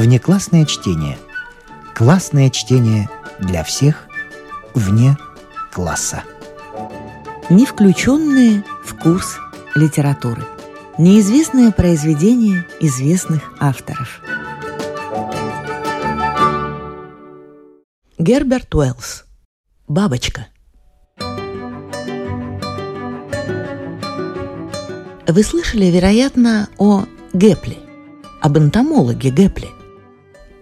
Внеклассное чтение. Классное чтение для всех вне класса. Не включенные в курс литературы. Неизвестное произведение известных авторов. Герберт Уэллс. Бабочка. Вы слышали, вероятно, о Гепле, об энтомологе Гепле.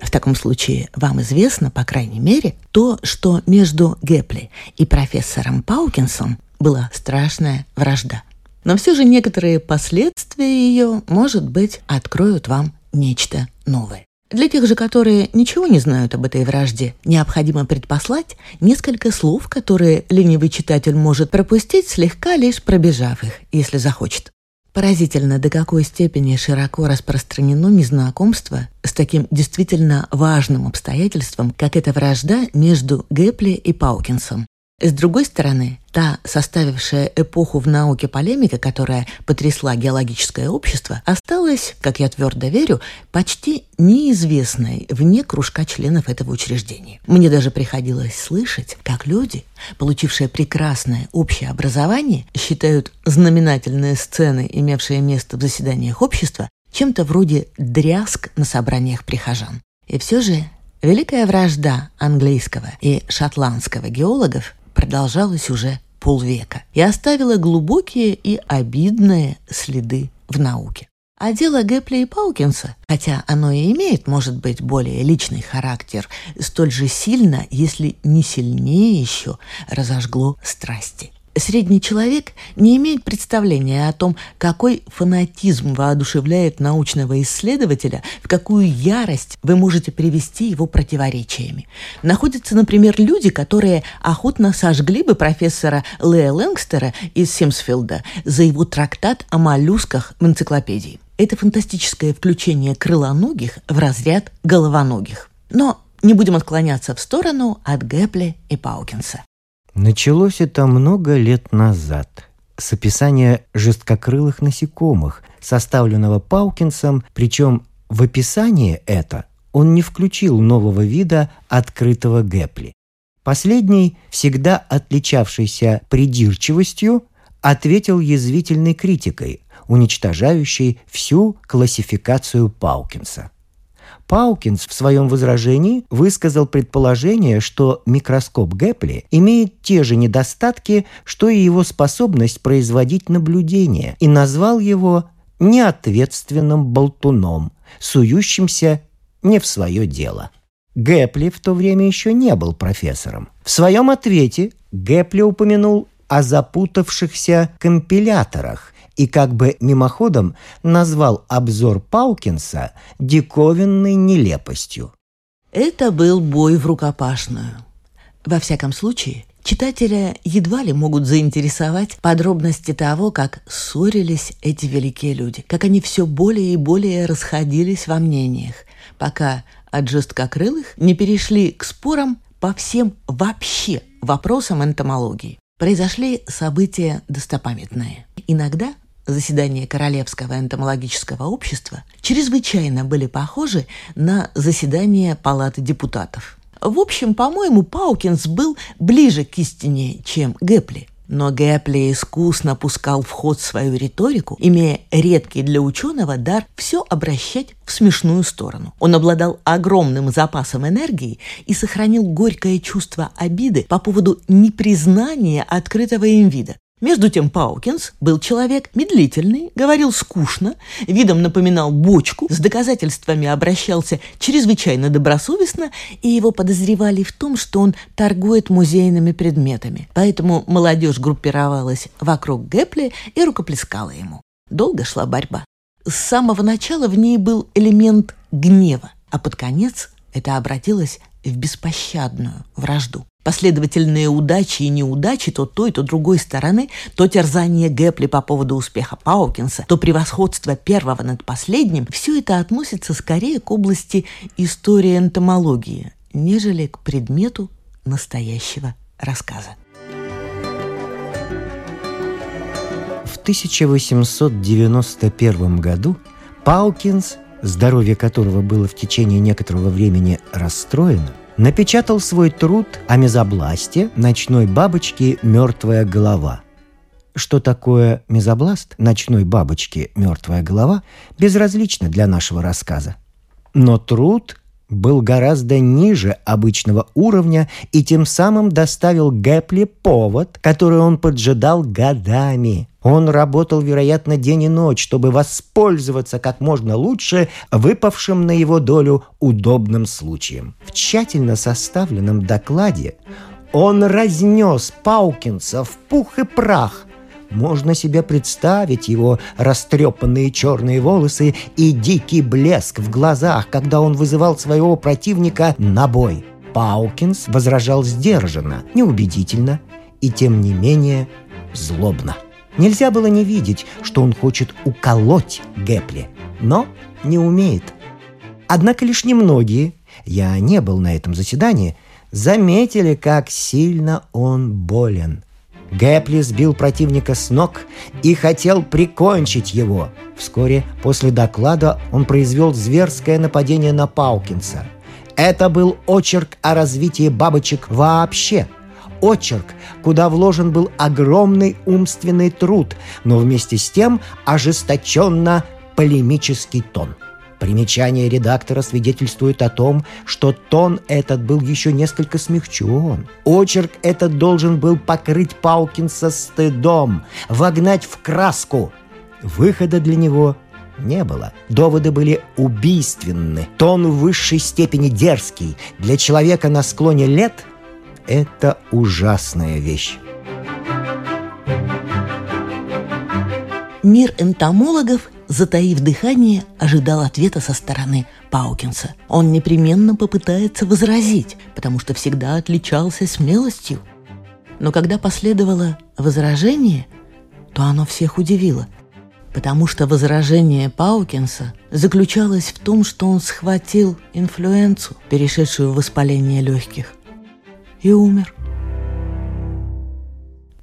В таком случае вам известно, по крайней мере, то, что между Гепли и профессором Паукинсом была страшная вражда. Но все же некоторые последствия ее, может быть, откроют вам нечто новое. Для тех же, которые ничего не знают об этой вражде, необходимо предпослать несколько слов, которые ленивый читатель может пропустить, слегка лишь пробежав их, если захочет. Поразительно, до какой степени широко распространено незнакомство с таким действительно важным обстоятельством, как эта вражда между Гепли и Паукинсом. С другой стороны, та, составившая эпоху в науке полемика, которая потрясла геологическое общество, осталась, как я твердо верю, почти неизвестной вне кружка членов этого учреждения. Мне даже приходилось слышать, как люди, получившие прекрасное общее образование, считают знаменательные сцены, имевшие место в заседаниях общества, чем-то вроде дрязг на собраниях прихожан. И все же Великая вражда английского и шотландского геологов продолжалась уже полвека и оставила глубокие и обидные следы в науке. А дело Гепли и Паукинса, хотя оно и имеет, может быть, более личный характер, столь же сильно, если не сильнее еще, разожгло страсти. Средний человек не имеет представления о том, какой фанатизм воодушевляет научного исследователя, в какую ярость вы можете привести его противоречиями. Находятся, например, люди, которые охотно сожгли бы профессора Лея Лэнгстера из Симсфилда за его трактат о моллюсках в энциклопедии. Это фантастическое включение крылоногих в разряд головоногих. Но не будем отклоняться в сторону от Гепли и Паукинса. Началось это много лет назад с описания жесткокрылых насекомых, составленного Паукинсом, причем в описание это он не включил нового вида открытого Гепли. Последний, всегда отличавшийся придирчивостью, ответил язвительной критикой, уничтожающей всю классификацию Паукинса. Паукинс в своем возражении высказал предположение, что микроскоп Гепли имеет те же недостатки, что и его способность производить наблюдения, и назвал его неответственным болтуном, сующимся не в свое дело. Гепли в то время еще не был профессором. В своем ответе Гепли упомянул о запутавшихся компиляторах и как бы мимоходом назвал обзор Паукинса диковинной нелепостью. Это был бой в рукопашную. Во всяком случае, читателя едва ли могут заинтересовать подробности того, как ссорились эти великие люди, как они все более и более расходились во мнениях, пока от жесткокрылых не перешли к спорам по всем вообще вопросам энтомологии. Произошли события достопамятные. Иногда заседания Королевского энтомологического общества чрезвычайно были похожи на заседания Палаты депутатов. В общем, по-моему, Паукинс был ближе к истине, чем Гэпли – но Гэпли искусно пускал в ход свою риторику, имея редкий для ученого дар все обращать в смешную сторону. Он обладал огромным запасом энергии и сохранил горькое чувство обиды по поводу непризнания открытого им вида. Между тем Паукинс был человек медлительный, говорил скучно, видом напоминал бочку, с доказательствами обращался чрезвычайно добросовестно, и его подозревали в том, что он торгует музейными предметами. Поэтому молодежь группировалась вокруг Гепли и рукоплескала ему. Долго шла борьба. С самого начала в ней был элемент гнева, а под конец это обратилось в беспощадную вражду. Последовательные удачи и неудачи то той, то другой стороны, то терзание Гэпли по поводу успеха Паукинса, то превосходство первого над последним – все это относится скорее к области истории энтомологии, нежели к предмету настоящего рассказа. В 1891 году Паукинс здоровье которого было в течение некоторого времени расстроено, напечатал свой труд о мезобласте ночной бабочки «Мертвая голова». Что такое мезобласт ночной бабочки «Мертвая голова» безразлично для нашего рассказа. Но труд был гораздо ниже обычного уровня и тем самым доставил Гэпли повод, который он поджидал годами. Он работал, вероятно, день и ночь, чтобы воспользоваться как можно лучше выпавшим на его долю удобным случаем. В тщательно составленном докладе он разнес Паукинса в пух и прах, можно себе представить его растрепанные черные волосы и дикий блеск в глазах, когда он вызывал своего противника на бой. Паукинс возражал сдержанно, неубедительно и, тем не менее, злобно. Нельзя было не видеть, что он хочет уколоть Гепли, но не умеет. Однако лишь немногие, я не был на этом заседании, заметили, как сильно он болен – Гэпли сбил противника с ног и хотел прикончить его. Вскоре после доклада он произвел зверское нападение на Паукинса. Это был очерк о развитии бабочек вообще. Очерк, куда вложен был огромный умственный труд, но вместе с тем ожесточенно полемический тон – Примечание редактора свидетельствует о том, что тон этот был еще несколько смягчен. Очерк этот должен был покрыть Паукинса стыдом, вогнать в краску. Выхода для него не было. Доводы были убийственны. Тон в высшей степени дерзкий. Для человека на склоне лет – это ужасная вещь. Мир энтомологов затаив дыхание, ожидал ответа со стороны Паукинса. Он непременно попытается возразить, потому что всегда отличался смелостью. Но когда последовало возражение, то оно всех удивило, потому что возражение Паукинса заключалось в том, что он схватил инфлюенцию, перешедшую в воспаление легких, и умер.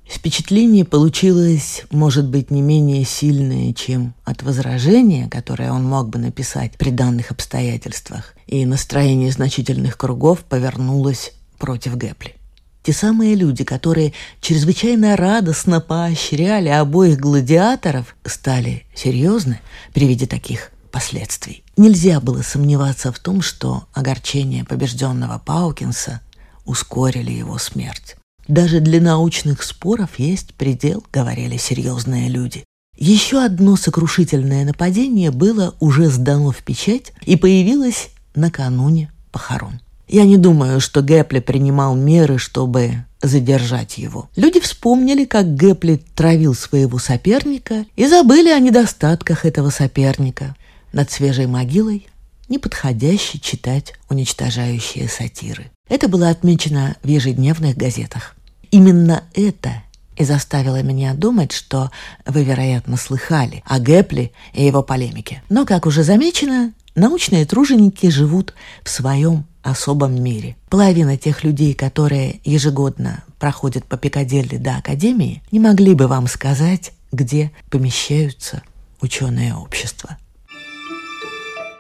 Впечатление получилось, может быть, не менее сильное, чем от возражения, которое он мог бы написать при данных обстоятельствах, и настроение значительных кругов повернулось против Гэпли. Те самые люди, которые чрезвычайно радостно поощряли обоих гладиаторов, стали серьезны при виде таких последствий. Нельзя было сомневаться в том, что огорчение побежденного Паукинса ускорили его смерть. Даже для научных споров есть предел, говорили серьезные люди. Еще одно сокрушительное нападение было уже сдано в печать и появилось накануне похорон. Я не думаю, что Гэпли принимал меры, чтобы задержать его. Люди вспомнили, как Гэпли травил своего соперника и забыли о недостатках этого соперника. Над свежей могилой неподходяще читать уничтожающие сатиры. Это было отмечено в ежедневных газетах. Именно это и заставило меня думать, что вы, вероятно, слыхали о Гэпли и его полемике. Но, как уже замечено, научные труженики живут в своем особом мире. Половина тех людей, которые ежегодно проходят по Пикаделли до Академии, не могли бы вам сказать, где помещаются ученые общества.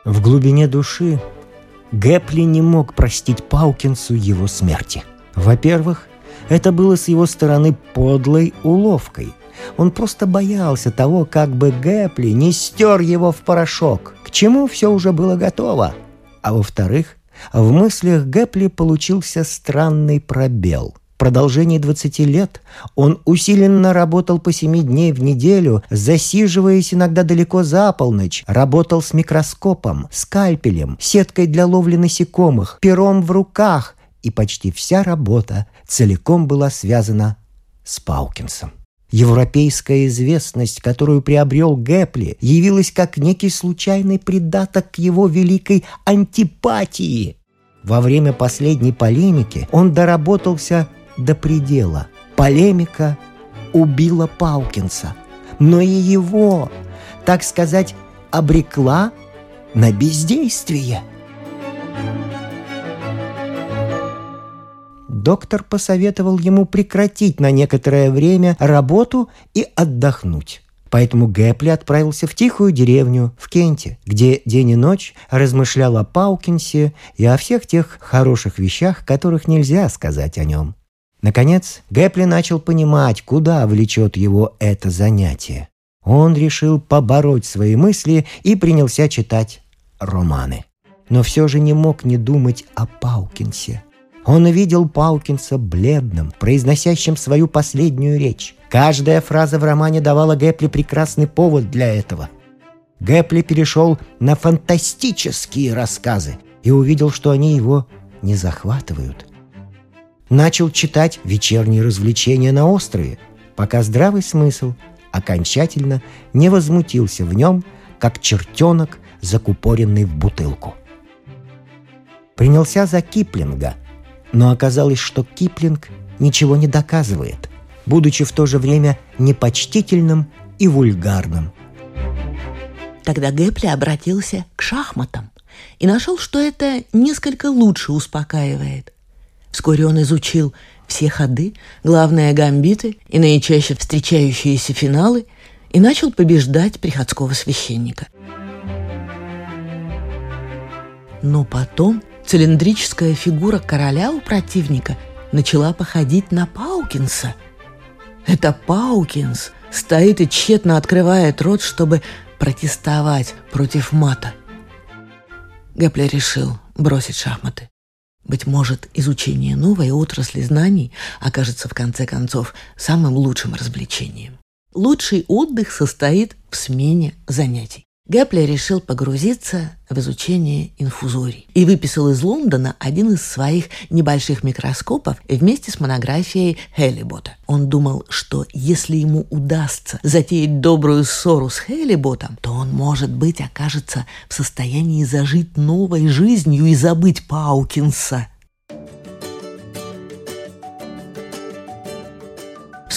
В глубине души Гэпли не мог простить Паукинсу его смерти. Во-первых, это было с его стороны подлой уловкой. Он просто боялся того, как бы Гэпли не стер его в порошок, к чему все уже было готово. А во-вторых, в мыслях Гэпли получился странный пробел – продолжении 20 лет он усиленно работал по 7 дней в неделю, засиживаясь иногда далеко за полночь, работал с микроскопом, скальпелем, сеткой для ловли насекомых, пером в руках, и почти вся работа целиком была связана с Паукинсом. Европейская известность, которую приобрел Гэпли, явилась как некий случайный придаток к его великой антипатии. Во время последней полемики он доработался до предела. Полемика убила Паукинса, но и его, так сказать, обрекла на бездействие – доктор посоветовал ему прекратить на некоторое время работу и отдохнуть. Поэтому Гэпли отправился в тихую деревню в Кенте, где день и ночь размышлял о Паукинсе и о всех тех хороших вещах, которых нельзя сказать о нем. Наконец, Гэпли начал понимать, куда влечет его это занятие. Он решил побороть свои мысли и принялся читать романы. Но все же не мог не думать о Паукинсе. Он увидел Паукинса бледным, произносящим свою последнюю речь. Каждая фраза в романе давала Гэпли прекрасный повод для этого. Гэпли перешел на фантастические рассказы и увидел, что они его не захватывают. Начал читать вечерние развлечения на острове, пока здравый смысл окончательно не возмутился в нем, как чертенок, закупоренный в бутылку. Принялся за Киплинга, но оказалось, что Киплинг ничего не доказывает – будучи в то же время непочтительным и вульгарным. Тогда Гэпли обратился к шахматам и нашел, что это несколько лучше успокаивает. Вскоре он изучил все ходы, главные гамбиты и наичаще встречающиеся финалы и начал побеждать приходского священника. Но потом цилиндрическая фигура короля у противника начала походить на Паукинса – это Паукинс стоит и тщетно открывает рот, чтобы протестовать против мата. Геплер решил бросить шахматы. Быть может, изучение новой отрасли знаний окажется в конце концов самым лучшим развлечением. Лучший отдых состоит в смене занятий. Гепли решил погрузиться в изучение инфузорий и выписал из Лондона один из своих небольших микроскопов вместе с монографией Хеллибота. Он думал, что если ему удастся затеять добрую ссору с Хеллиботом, то он, может быть, окажется в состоянии зажить новой жизнью и забыть Паукинса –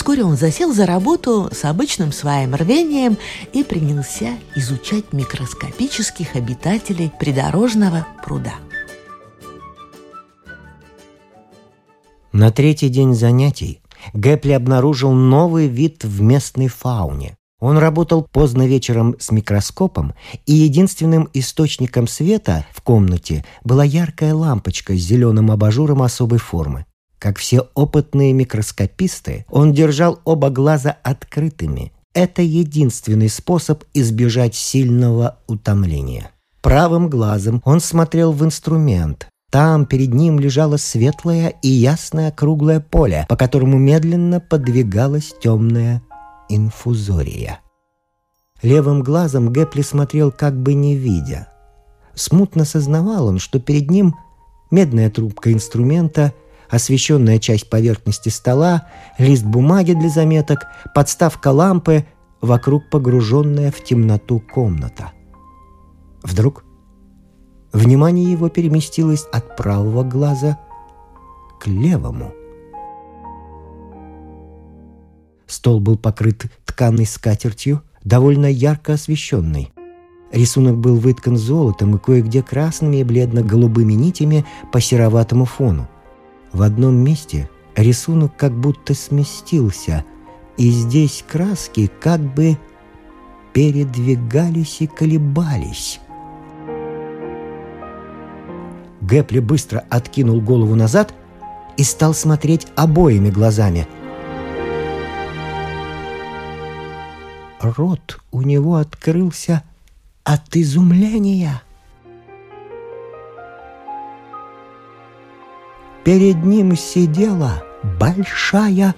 Вскоре он засел за работу с обычным своим рвением и принялся изучать микроскопических обитателей придорожного пруда. На третий день занятий Гэпли обнаружил новый вид в местной фауне. Он работал поздно вечером с микроскопом, и единственным источником света в комнате была яркая лампочка с зеленым абажуром особой формы. Как все опытные микроскописты, он держал оба глаза открытыми. Это единственный способ избежать сильного утомления. Правым глазом он смотрел в инструмент. Там перед ним лежало светлое и ясное круглое поле, по которому медленно подвигалась темная инфузория. Левым глазом Гэпли смотрел как бы не видя. Смутно сознавал он, что перед ним медная трубка инструмента — освещенная часть поверхности стола, лист бумаги для заметок, подставка лампы, вокруг погруженная в темноту комната. Вдруг внимание его переместилось от правого глаза к левому. Стол был покрыт тканой скатертью, довольно ярко освещенной. Рисунок был выткан золотом и кое-где красными и бледно-голубыми нитями по сероватому фону. В одном месте рисунок как будто сместился, и здесь краски как бы передвигались и колебались. Гэпли быстро откинул голову назад и стал смотреть обоими глазами. Рот у него открылся от изумления – Перед ним сидела большая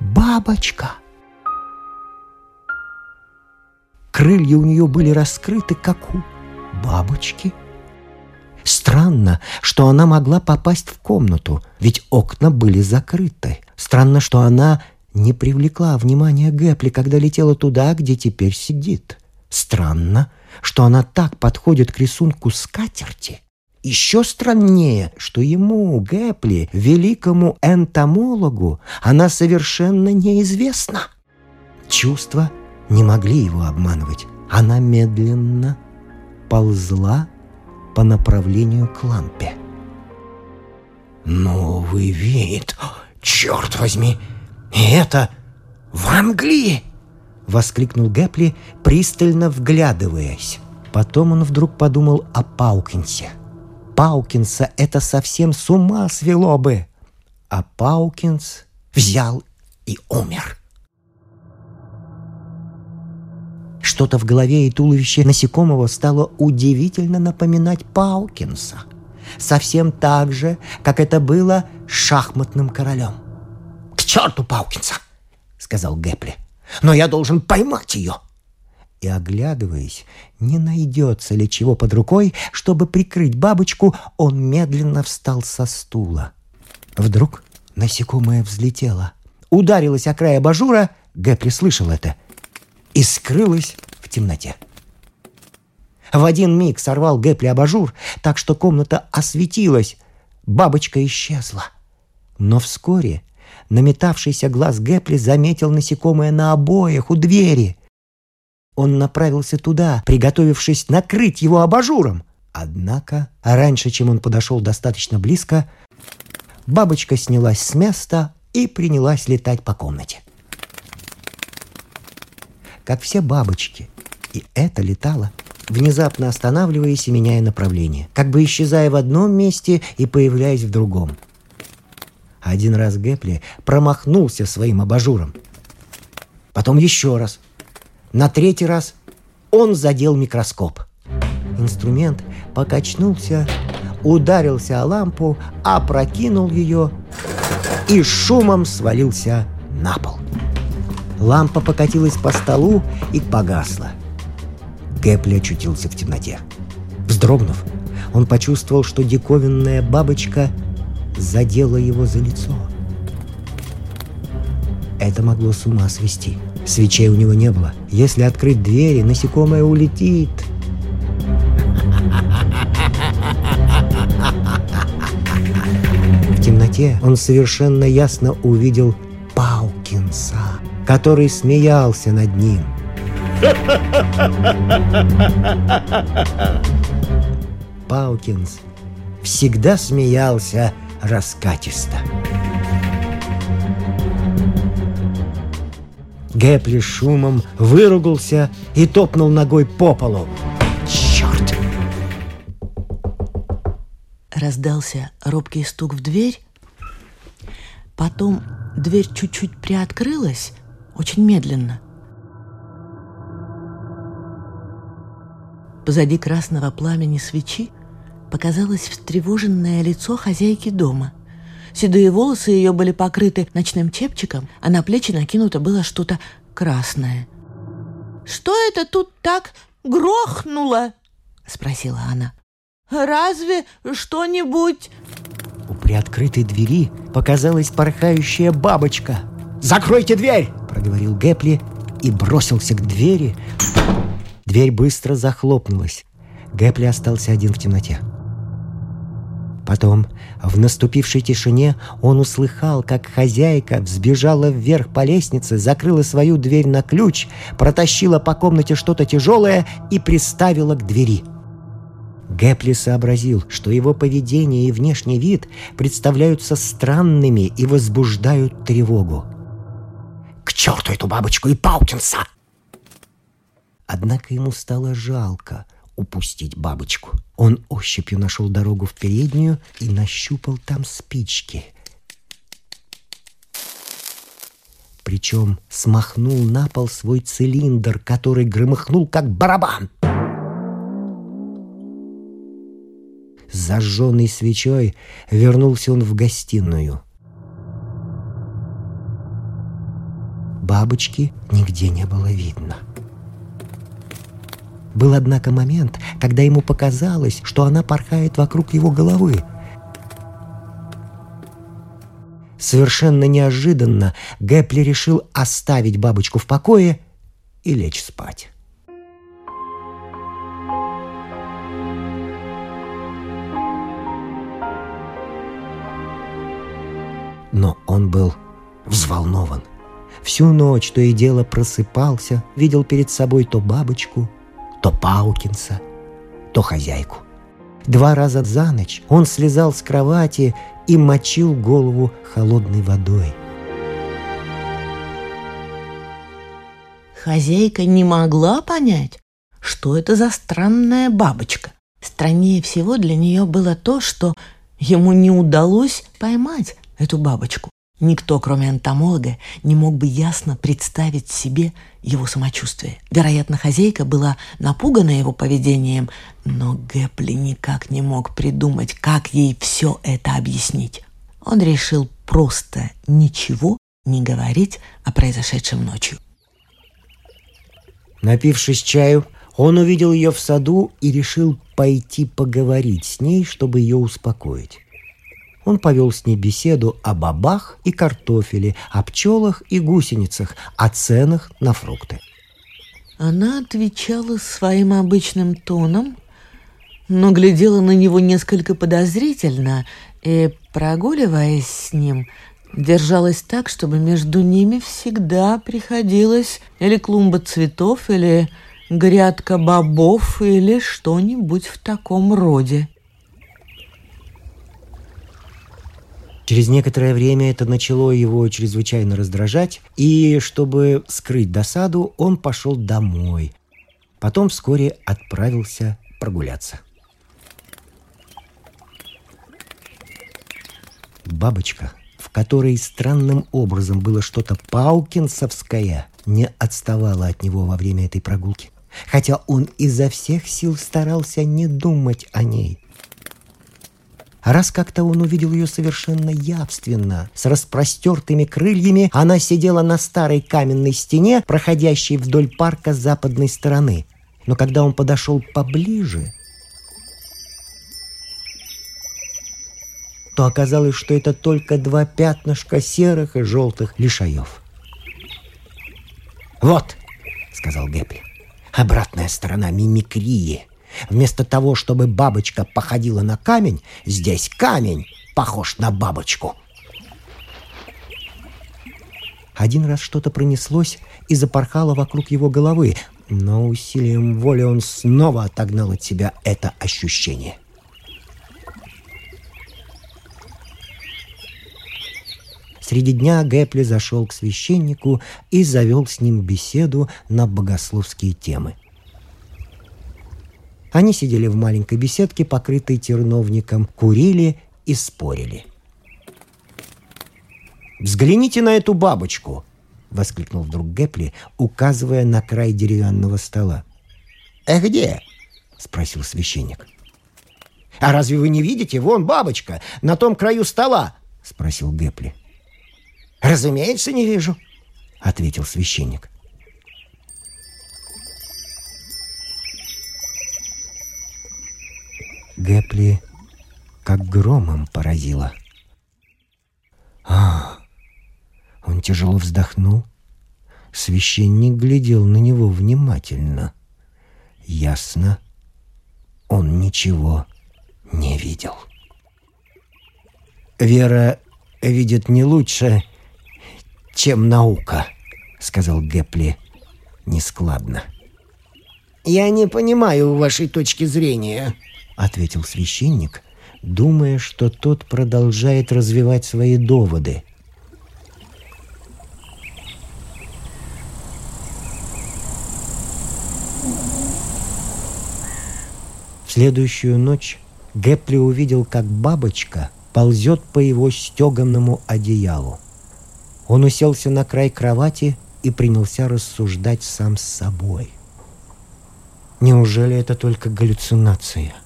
бабочка. Крылья у нее были раскрыты, как у бабочки. Странно, что она могла попасть в комнату, ведь окна были закрыты. Странно, что она не привлекла внимания Гэпли, когда летела туда, где теперь сидит. Странно, что она так подходит к рисунку скатерти, еще страннее, что ему, Гэпли, великому энтомологу, она совершенно неизвестна. Чувства не могли его обманывать. Она медленно ползла по направлению к лампе. «Новый вид! Черт возьми! И это в Англии!» — воскликнул Гэпли, пристально вглядываясь. Потом он вдруг подумал о Паукинсе. Паукинса это совсем с ума свело бы. А Паукинс взял и умер. Что-то в голове и туловище насекомого стало удивительно напоминать Паукинса. Совсем так же, как это было с шахматным королем. «К черту Паукинса!» — сказал Гэпли. «Но я должен поймать ее!» И, оглядываясь, не найдется ли чего под рукой, чтобы прикрыть бабочку, он медленно встал со стула. Вдруг насекомое взлетело, ударилось о край абажура, Гэпли слышал это, и скрылось в темноте. В один миг сорвал Гэпли абажур, так что комната осветилась. Бабочка исчезла. Но вскоре наметавшийся глаз Гэпли заметил насекомое на обоях у двери — он направился туда, приготовившись накрыть его абажуром. Однако, раньше, чем он подошел достаточно близко, бабочка снялась с места и принялась летать по комнате. Как все бабочки, и это летало, внезапно останавливаясь и меняя направление, как бы исчезая в одном месте и появляясь в другом. Один раз Гэпли промахнулся своим абажуром. Потом еще раз – на третий раз он задел микроскоп. Инструмент покачнулся, ударился о лампу, опрокинул ее и шумом свалился на пол. Лампа покатилась по столу и погасла. Гэпли очутился в темноте. Вздрогнув, он почувствовал, что диковинная бабочка задела его за лицо. Это могло с ума свести. Свечей у него не было. Если открыть двери, насекомое улетит. В темноте он совершенно ясно увидел Паукинса, который смеялся над ним. Паукинс всегда смеялся раскатисто. Гэпли шумом выругался и топнул ногой по полу. Черт! Раздался робкий стук в дверь. Потом дверь чуть-чуть приоткрылась, очень медленно. Позади красного пламени свечи показалось встревоженное лицо хозяйки дома – Седые волосы ее были покрыты ночным чепчиком, а на плечи накинуто было что-то красное. «Что это тут так грохнуло?» — спросила она. «Разве что-нибудь...» У приоткрытой двери показалась порхающая бабочка. «Закройте дверь!» — проговорил Гэпли и бросился к двери. Дверь быстро захлопнулась. Гэпли остался один в темноте. Потом, в наступившей тишине, он услыхал, как хозяйка взбежала вверх по лестнице, закрыла свою дверь на ключ, протащила по комнате что-то тяжелое и приставила к двери. Гэпли сообразил, что его поведение и внешний вид представляются странными и возбуждают тревогу. «К черту эту бабочку и Паукинса!» Однако ему стало жалко упустить бабочку – он ощупью нашел дорогу в переднюю и нащупал там спички. Причем смахнул на пол свой цилиндр, который громыхнул, как барабан. С зажженной свечой вернулся он в гостиную. Бабочки нигде не было видно. Был, однако, момент, когда ему показалось, что она порхает вокруг его головы. Совершенно неожиданно Гэпли решил оставить бабочку в покое и лечь спать. Но он был взволнован. Всю ночь то и дело просыпался, видел перед собой то бабочку, то Паукинса, то хозяйку. Два раза за ночь он слезал с кровати и мочил голову холодной водой. хозяйка не могла понять, что это за странная бабочка. Страннее всего для нее было то, что ему не удалось поймать эту бабочку. Никто, кроме энтомолога, не мог бы ясно представить себе его самочувствие. Вероятно, хозяйка была напугана его поведением, но Гэпли никак не мог придумать, как ей все это объяснить. Он решил просто ничего не говорить о произошедшем ночью. Напившись чаю, он увидел ее в саду и решил пойти поговорить с ней, чтобы ее успокоить он повел с ней беседу о бабах и картофеле, о пчелах и гусеницах, о ценах на фрукты. Она отвечала своим обычным тоном, но глядела на него несколько подозрительно и, прогуливаясь с ним, держалась так, чтобы между ними всегда приходилось или клумба цветов, или грядка бобов, или что-нибудь в таком роде. Через некоторое время это начало его чрезвычайно раздражать, и чтобы скрыть досаду, он пошел домой. Потом вскоре отправился прогуляться. Бабочка, в которой странным образом было что-то паукинсовское, не отставала от него во время этой прогулки. Хотя он изо всех сил старался не думать о ней. Раз как-то он увидел ее совершенно явственно, с распростертыми крыльями, она сидела на старой каменной стене, проходящей вдоль парка с западной стороны. Но когда он подошел поближе, то оказалось, что это только два пятнышка серых и желтых лишаев. «Вот», — сказал Гэпли, — «обратная сторона мимикрии». Вместо того, чтобы бабочка походила на камень, здесь камень похож на бабочку. Один раз что-то пронеслось и запорхало вокруг его головы, но усилием воли он снова отогнал от себя это ощущение. Среди дня Гэпли зашел к священнику и завел с ним беседу на богословские темы – они сидели в маленькой беседке, покрытой терновником, курили и спорили. «Взгляните на эту бабочку!» — воскликнул вдруг Гэпли, указывая на край деревянного стола. «Э, где?» — спросил священник. «А разве вы не видите? Вон бабочка, на том краю стола!» — спросил Гэпли. «Разумеется, не вижу», — ответил священник. Гэпли как громом поразило. А, он тяжело вздохнул. Священник глядел на него внимательно. Ясно, он ничего не видел. «Вера видит не лучше, чем наука», — сказал Гэпли нескладно. «Я не понимаю вашей точки зрения», — ответил священник, думая, что тот продолжает развивать свои доводы. В следующую ночь Гепли увидел, как бабочка ползет по его стеганному одеялу. Он уселся на край кровати и принялся рассуждать сам с собой. Неужели это только галлюцинация? —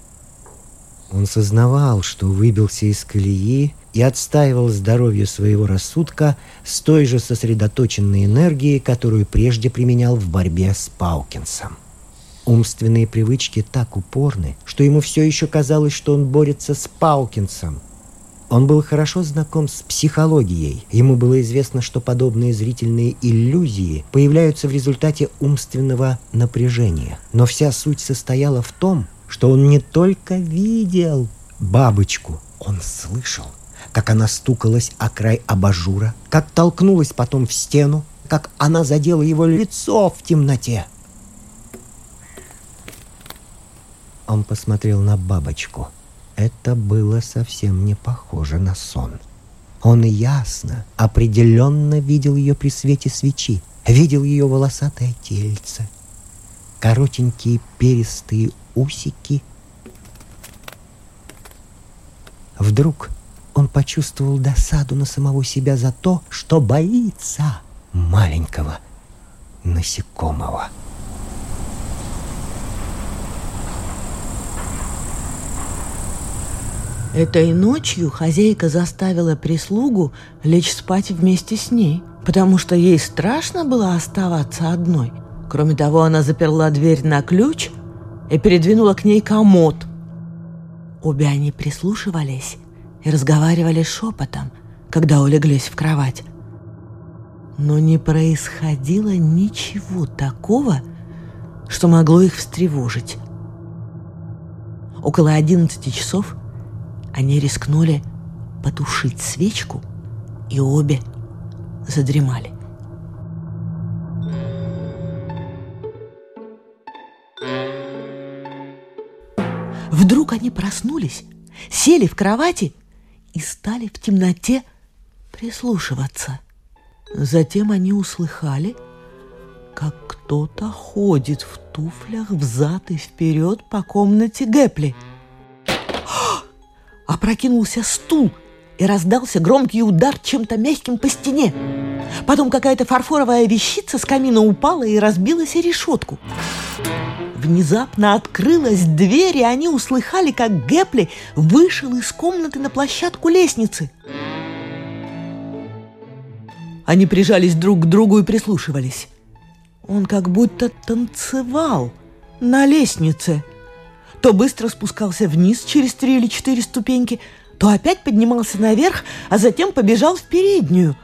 он сознавал, что выбился из колеи и отстаивал здоровье своего рассудка с той же сосредоточенной энергией, которую прежде применял в борьбе с Паукинсом. Умственные привычки так упорны, что ему все еще казалось, что он борется с Паукинсом. Он был хорошо знаком с психологией. Ему было известно, что подобные зрительные иллюзии появляются в результате умственного напряжения. Но вся суть состояла в том, что он не только видел бабочку, он слышал, как она стукалась о край абажура, как толкнулась потом в стену, как она задела его лицо в темноте. Он посмотрел на бабочку. Это было совсем не похоже на сон. Он ясно, определенно видел ее при свете свечи. видел ее волосатое тельце, коротенькие перистые усики. Вдруг он почувствовал досаду на самого себя за то, что боится маленького насекомого. Этой ночью хозяйка заставила прислугу лечь спать вместе с ней, потому что ей страшно было оставаться одной. Кроме того, она заперла дверь на ключ и передвинула к ней комод. Обе они прислушивались и разговаривали шепотом, когда улеглись в кровать. Но не происходило ничего такого, что могло их встревожить. Около одиннадцати часов они рискнули потушить свечку, и обе задремали. Вдруг они проснулись, сели в кровати и стали в темноте прислушиваться. Затем они услыхали, как кто-то ходит в туфлях взад и вперед по комнате Гэпли – опрокинулся стул и раздался громкий удар чем-то мягким по стене. Потом какая-то фарфоровая вещица с камина упала и разбилась о решетку. Внезапно открылась дверь, и они услыхали, как Гэпли вышел из комнаты на площадку лестницы. Они прижались друг к другу и прислушивались. Он как будто танцевал на лестнице – то быстро спускался вниз через три или четыре ступеньки, то опять поднимался наверх, а затем побежал в переднюю.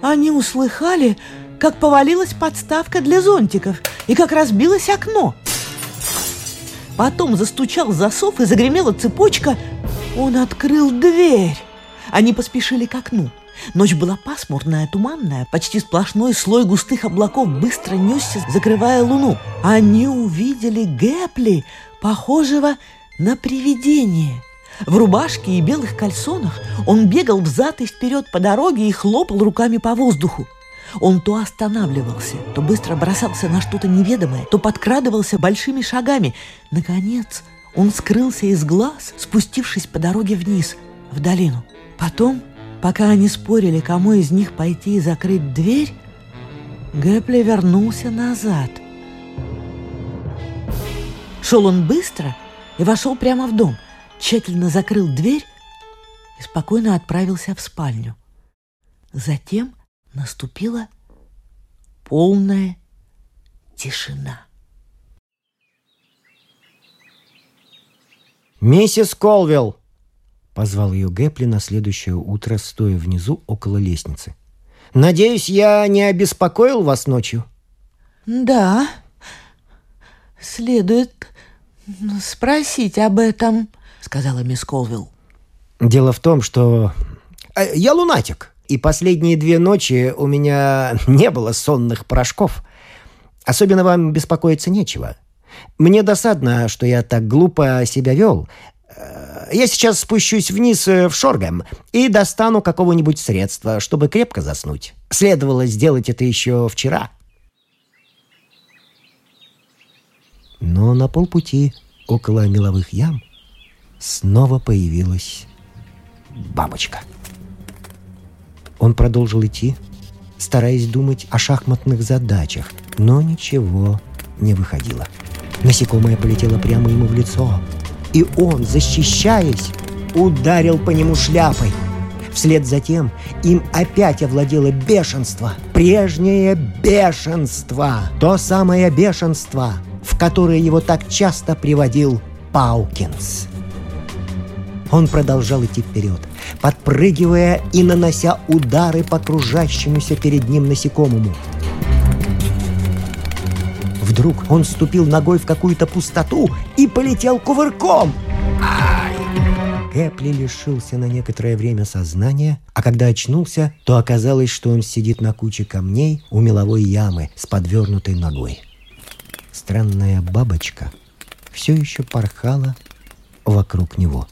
Они услыхали, как повалилась подставка для зонтиков и как разбилось окно. Потом застучал засов и загремела цепочка. Он открыл дверь. Они поспешили к окну. Ночь была пасмурная, туманная, почти сплошной слой густых облаков быстро несся, закрывая луну. Они увидели Гэпли, похожего на привидение. В рубашке и белых кальсонах он бегал взад и вперед по дороге и хлопал руками по воздуху. Он то останавливался, то быстро бросался на что-то неведомое, то подкрадывался большими шагами. Наконец, он скрылся из глаз, спустившись по дороге вниз, в долину. Потом, пока они спорили, кому из них пойти и закрыть дверь, Гэпли вернулся назад – Шел он быстро и вошел прямо в дом, тщательно закрыл дверь и спокойно отправился в спальню. Затем наступила полная тишина. «Миссис Колвилл!» — позвал ее Гэпли на следующее утро, стоя внизу около лестницы. «Надеюсь, я не обеспокоил вас ночью?» «Да, следует спросить об этом», — сказала мисс Колвилл. «Дело в том, что э, я лунатик, и последние две ночи у меня не было сонных порошков. Особенно вам беспокоиться нечего. Мне досадно, что я так глупо себя вел. Э, я сейчас спущусь вниз э, в Шоргем и достану какого-нибудь средства, чтобы крепко заснуть. Следовало сделать это еще вчера». Но на полпути около меловых ям снова появилась бабочка. Он продолжил идти, стараясь думать о шахматных задачах, но ничего не выходило. Насекомое полетело прямо ему в лицо, и он, защищаясь, ударил по нему шляпой. Вслед за тем им опять овладело бешенство, прежнее бешенство, то самое бешенство, в которые его так часто приводил Паукинс. Он продолжал идти вперед, подпрыгивая и нанося удары по кружащемуся перед ним насекомому. Вдруг он ступил ногой в какую-то пустоту и полетел кувырком. Кэпли лишился на некоторое время сознания, а когда очнулся, то оказалось, что он сидит на куче камней у меловой ямы с подвернутой ногой странная бабочка все еще порхала вокруг него.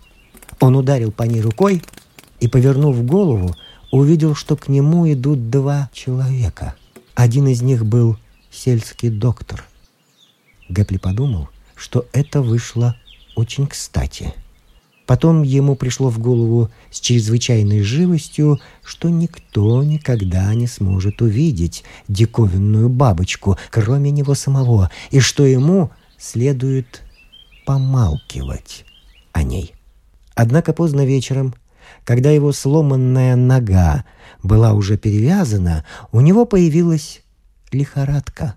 Он ударил по ней рукой и, повернув голову, увидел, что к нему идут два человека. Один из них был сельский доктор. Гэпли подумал, что это вышло очень кстати. Потом ему пришло в голову с чрезвычайной живостью, что никто никогда не сможет увидеть диковинную бабочку, кроме него самого, и что ему следует помалкивать о ней. Однако поздно вечером, когда его сломанная нога была уже перевязана, у него появилась лихорадка,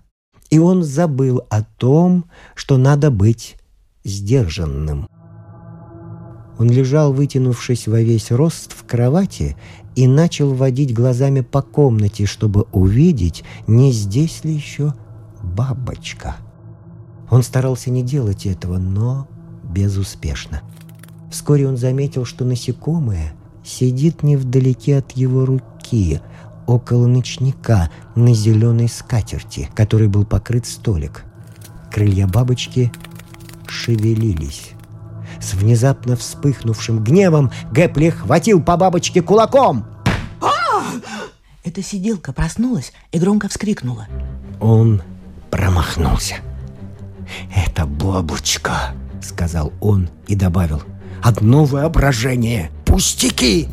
и он забыл о том, что надо быть сдержанным. Он лежал, вытянувшись во весь рост в кровати, и начал водить глазами по комнате, чтобы увидеть, не здесь ли еще бабочка. Он старался не делать этого, но безуспешно. Вскоре он заметил, что насекомое сидит невдалеке от его руки, около ночника на зеленой скатерти, которой был покрыт столик. Крылья бабочки шевелились. С внезапно вспыхнувшим гневом Гэпли хватил по бабочке кулаком. Эта сиделка проснулась и громко вскрикнула. Он промахнулся. «Это бабочка», — сказал он и добавил. «Одно воображение! Пустяки!»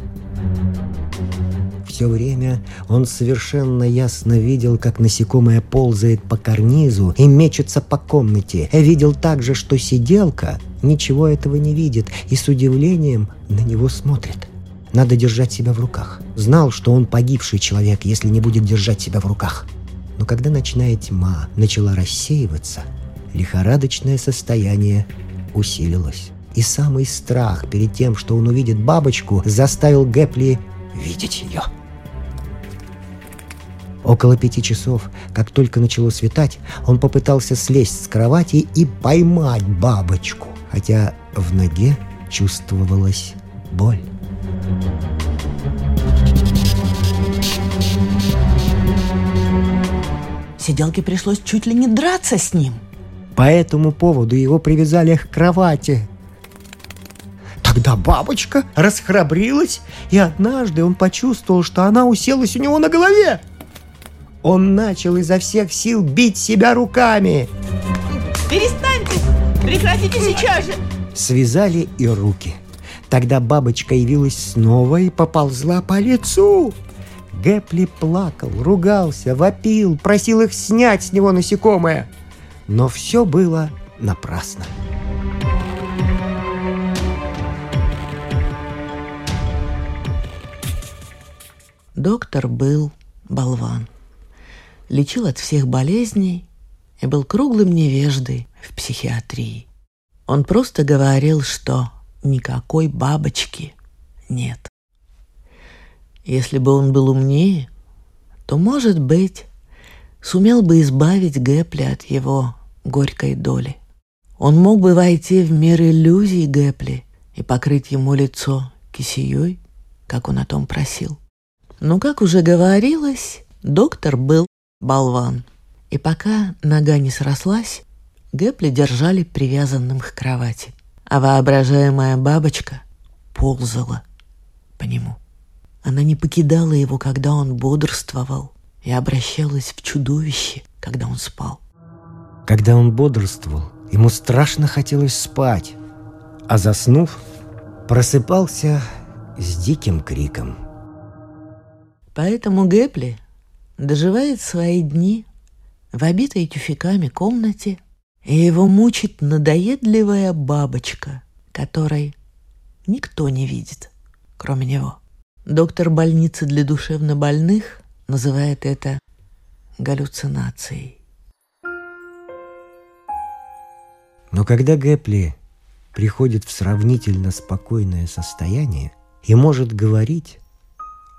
Все время он совершенно ясно видел, как насекомое ползает по карнизу и мечется по комнате. Видел также, что сиделка ничего этого не видит и с удивлением на него смотрит. Надо держать себя в руках. Знал, что он погибший человек, если не будет держать себя в руках. Но когда ночная тьма начала рассеиваться, лихорадочное состояние усилилось. И самый страх перед тем, что он увидит бабочку, заставил Гэпли видеть ее. Около пяти часов, как только начало светать, он попытался слезть с кровати и поймать бабочку, хотя в ноге чувствовалась боль. Сиделке пришлось чуть ли не драться с ним. По этому поводу его привязали к кровати. Тогда бабочка расхрабрилась, и однажды он почувствовал, что она уселась у него на голове. Он начал изо всех сил бить себя руками. Перестаньте! Прекратите сейчас же! Связали и руки. Тогда бабочка явилась снова и поползла по лицу. Гэпли плакал, ругался, вопил, просил их снять с него насекомое. Но все было напрасно. Доктор был болван лечил от всех болезней и был круглым невеждой в психиатрии. Он просто говорил, что никакой бабочки нет. Если бы он был умнее, то, может быть, сумел бы избавить Гэпли от его горькой доли. Он мог бы войти в мир иллюзий Гэпли и покрыть ему лицо кисеей, как он о том просил. Но, как уже говорилось, доктор был болван. И пока нога не срослась, Гэпли держали привязанным к кровати, а воображаемая бабочка ползала по нему. Она не покидала его, когда он бодрствовал, и обращалась в чудовище, когда он спал. Когда он бодрствовал, ему страшно хотелось спать, а заснув, просыпался с диким криком. Поэтому Гэпли доживает свои дни в обитой тюфяками комнате, и его мучит надоедливая бабочка, которой никто не видит, кроме него. Доктор больницы для душевнобольных называет это галлюцинацией. Но когда Гэпли приходит в сравнительно спокойное состояние и может говорить,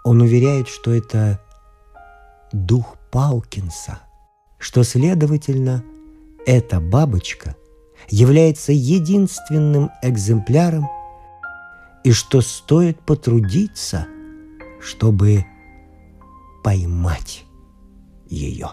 он уверяет, что это дух Палкинса, что, следовательно, эта бабочка является единственным экземпляром и что стоит потрудиться, чтобы поймать ее.